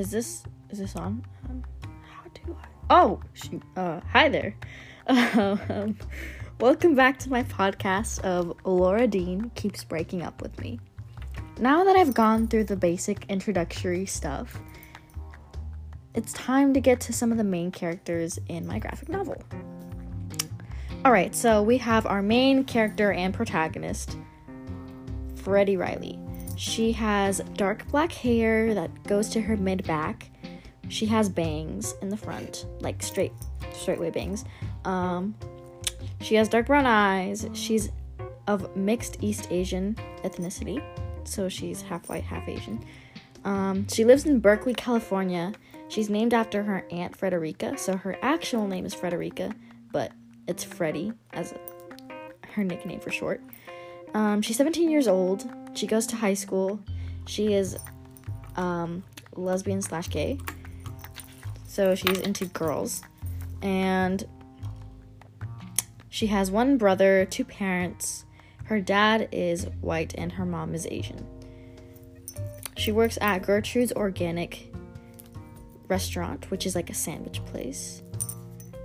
Is this is this on? Um, how do I? Oh, shoot. Uh, hi there. Um, welcome back to my podcast of Laura Dean keeps breaking up with me. Now that I've gone through the basic introductory stuff, it's time to get to some of the main characters in my graphic novel. Alright, so we have our main character and protagonist, Freddy Riley. She has dark black hair that goes to her mid back. She has bangs in the front, like straight straightway bangs. Um, she has dark brown eyes. She's of mixed East Asian ethnicity, so she's half white, half Asian. Um, she lives in Berkeley, California. She's named after her aunt Frederica, so her actual name is Frederica, but it's Freddy as her nickname for short. Um, she's 17 years old. She goes to high school. She is um, lesbian slash gay, so she's into girls, and she has one brother, two parents. Her dad is white and her mom is Asian. She works at Gertrude's Organic Restaurant, which is like a sandwich place.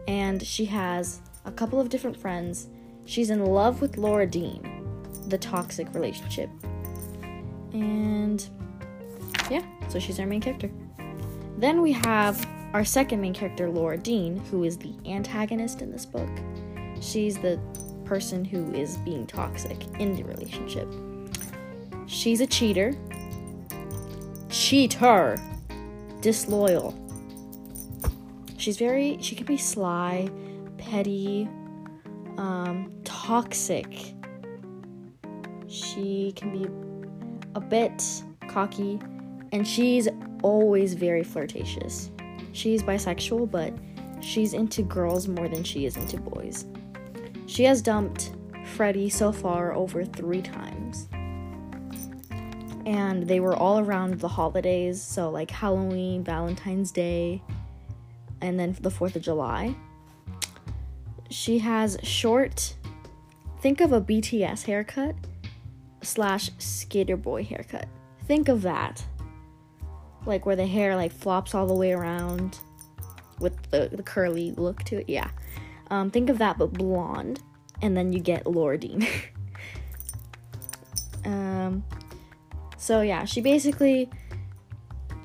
And she has a couple of different friends. She's in love with Laura Dean, the toxic relationship. And yeah, so she's our main character. Then we have our second main character, Laura Dean, who is the antagonist in this book. She's the person who is being toxic in the relationship. She's a cheater, cheater, disloyal. She's very, she can be sly, petty, um, toxic. She can be a bit cocky, and she's always very flirtatious. She's bisexual, but she's into girls more than she is into boys. She has dumped Freddy so far over three times. And they were all around the holidays, so like Halloween, Valentine's Day, and then the 4th of July. She has short, think of a BTS haircut slash skater boy haircut. Think of that. Like where the hair like flops all the way around with the, the curly look to it. Yeah. Um, think of that, but blonde, and then you get Laura Dean. um, so yeah, she basically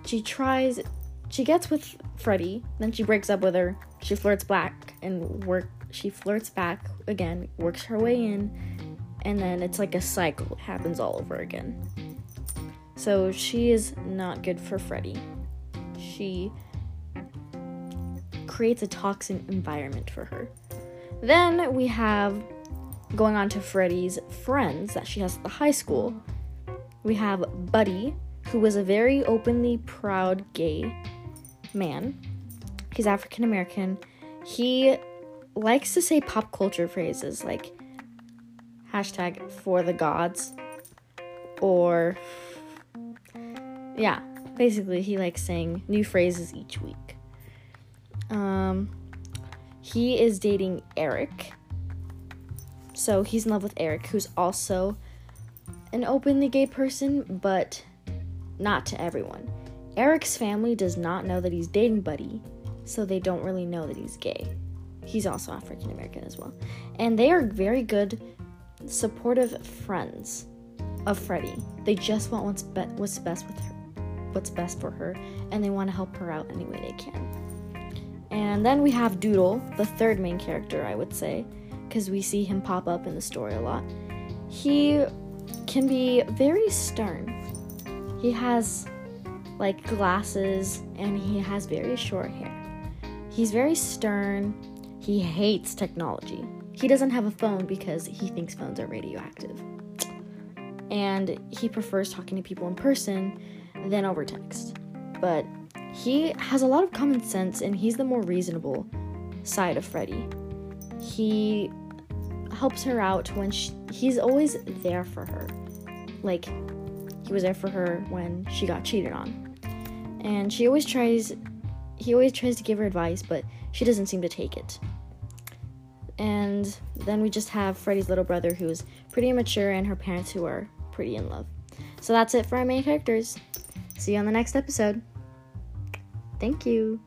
she tries, she gets with Freddy, then she breaks up with her. She flirts back and work. She flirts back again, works her way in, and then it's like a cycle. It happens all over again. So she is not good for Freddy. She creates a toxic environment for her. Then we have going on to Freddy's friends that she has at the high school. We have Buddy, who was a very openly proud gay man. He's African American. He likes to say pop culture phrases like hashtag for the gods or yeah basically he likes saying new phrases each week um, he is dating Eric. So he's in love with Eric, who's also an openly gay person, but not to everyone. Eric's family does not know that he's dating Buddy, so they don't really know that he's gay. He's also African American as well. And they are very good, supportive friends of Freddy. They just want what's, be- what's best with her, what's best for her, and they want to help her out any way they can. And then we have Doodle, the third main character, I would say, because we see him pop up in the story a lot. He can be very stern. He has like glasses and he has very short hair. He's very stern. He hates technology. He doesn't have a phone because he thinks phones are radioactive. And he prefers talking to people in person than over text. But he has a lot of common sense and he's the more reasonable side of Freddy. He helps her out when she, he's always there for her. Like he was there for her when she got cheated on. And she always tries he always tries to give her advice, but she doesn't seem to take it. And then we just have Freddy's little brother who's pretty immature and her parents who are pretty in love. So that's it for our main characters. See you on the next episode. Thank you.